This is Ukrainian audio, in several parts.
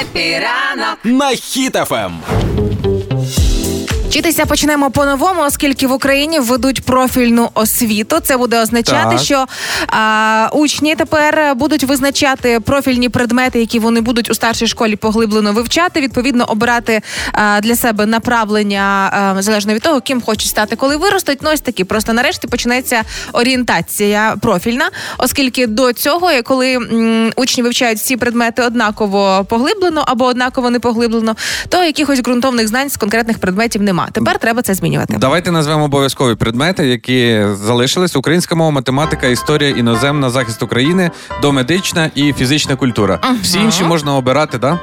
Happy ранок на Ем. Хіт FM. Вчитися почнемо по-новому, оскільки в Україні введуть профільну освіту. Це буде означати, Так. що а, учні тепер будуть визначати профільні предмети, які вони будуть у старшій школі поглиблено вивчати. Відповідно, обирати а, для себе направлення а, залежно від того, ким хочуть стати, коли виростуть. Ну ось такі. Просто нарешті почнеться орієнтація профільна, оскільки до цього, коли м, учні вивчають всі предмети однаково поглиблено або однаково не поглиблено, то якихось ґрунтовних знань з конкретних предметів нема. Тепер треба це змінювати. Давайте назвемо обов'язкові предмети, які залишились: українська мова, математика, історія, іноземна, захист України, домедична і фізична культура. Всі інші можна обирати, да?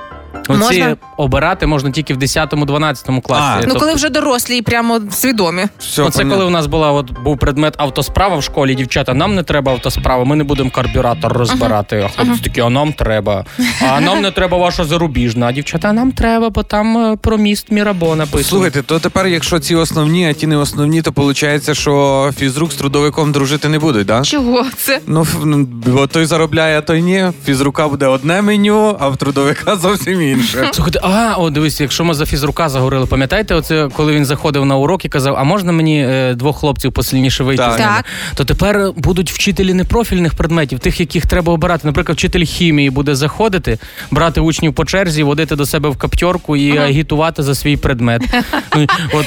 Оці Можна? обирати можна тільки в 10-12 класі. А. Ну, Тобто- коли вже дорослі і прямо свідомі. Все, Оце коли у нас була от був предмет автосправа в школі. Дівчата, нам не треба автосправа, ми не будемо карбюратор розбирати. А хлопці такі, а нам треба. А нам не треба ваша зарубіжна. А дівчата, а нам треба, бо там е, про міст Мірабо написано. Слухайте, то тепер, якщо ці основні, а ті не основні, то виходить, що фізрук з трудовиком дружити не будуть, да? Чого це? Ну, ф- ну, бо той заробляє, а той ні. Фізрука буде одне меню, а в трудовика зовсім інше. Слухайте, а о, дивись, якщо ми за фізрука заговорили, пам'ятаєте, оце коли він заходив на урок і казав, а можна мені е, двох хлопців посильніше вийти Так. з ними? Так. То тепер будуть вчителі непрофільних предметів, тих, яких треба обирати. Наприклад, вчитель хімії буде заходити, брати учнів по черзі, водити до себе в каптьорку і агітувати за свій предмет. Ну, От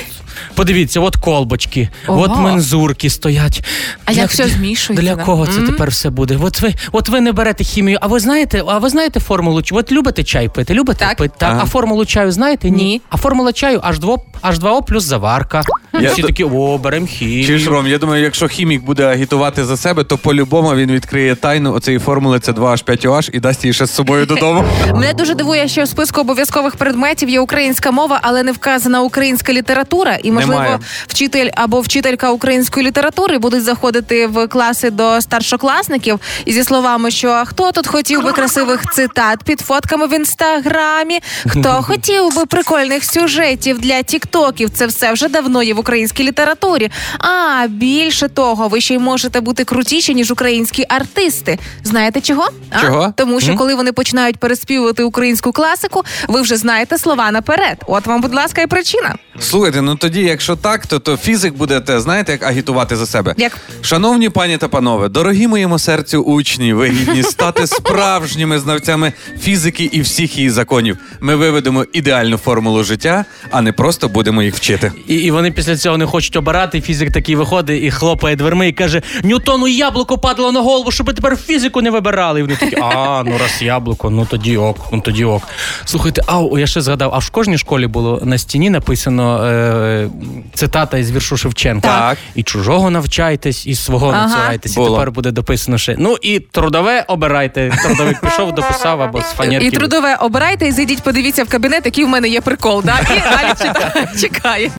подивіться, от колбочки, Ого. от мензурки стоять. А як все змішується, Для да? кого це Мгм. тепер все буде? От ви, от ви не берете хімію. А ви знаєте, а ви знаєте формулу? От любите чай пити? Любите Так. пити? Так. Ага. А формулу чаю знаєте? Ні. А формула чаю H2, H2O плюс заварка. Я Всі д- такі, о, хімію. Чи ж Ром, я думаю, якщо хімік буде агітувати за себе, то по-любому він відкриє тайну оцеї формули це 2H5OH і дасть її ще з собою додому. Мене дуже дивує, що в списку обов'язкових предметів є українська мова, але не вказана українська література. І можливо, Немає. вчитель або вчителька української літератури будуть заходити в класи до старшокласників і зі словами, що хто тут хотів би красивих цитат під фотками в інстаграмі, хто хотів би прикольних сюжетів для тіктоків. Це все вже давно є в українській літературі. А більше того, ви ще й можете бути крутіші ніж українські артисти. Знаєте чого? А? Чого? Тому що коли вони починають переспівувати українську класику, ви вже знаєте слова наперед. От вам, будь ласка, і причина. Слухайте, ну тоді, якщо так, то, то фізик буде те, знаєте, як агітувати за себе. Як? Шановні пані та панове, дорогі моєму серцю учні, ви гідні стати справжніми знавцями фізики і всіх її законів. Ми виведемо ідеальну формулу життя, а не просто будемо їх вчити. І, і вони після цього не хочуть обирати. Фізик такий виходить і хлопає дверми і каже: Ньютону яблуко падало на голову, щоб тепер фізику не вибирали. І вони такі, а ну раз яблуко, ну тоді ок, ну тоді ок. Слухайте, а я ще згадав, а в кожній школі було на стіні написано е, цитата із віршу Шевченка. Так. І чужого навчайтесь, і свого Ага. навчайтесь. І тепер буде дописано ще. Ну і трудове обирайте. Трудовик пішов, дописав або з фанерки. І трудове обирайте і зайдіть, подивіться в кабінет, який в мене є прикол. Да? І далі чита- чекає.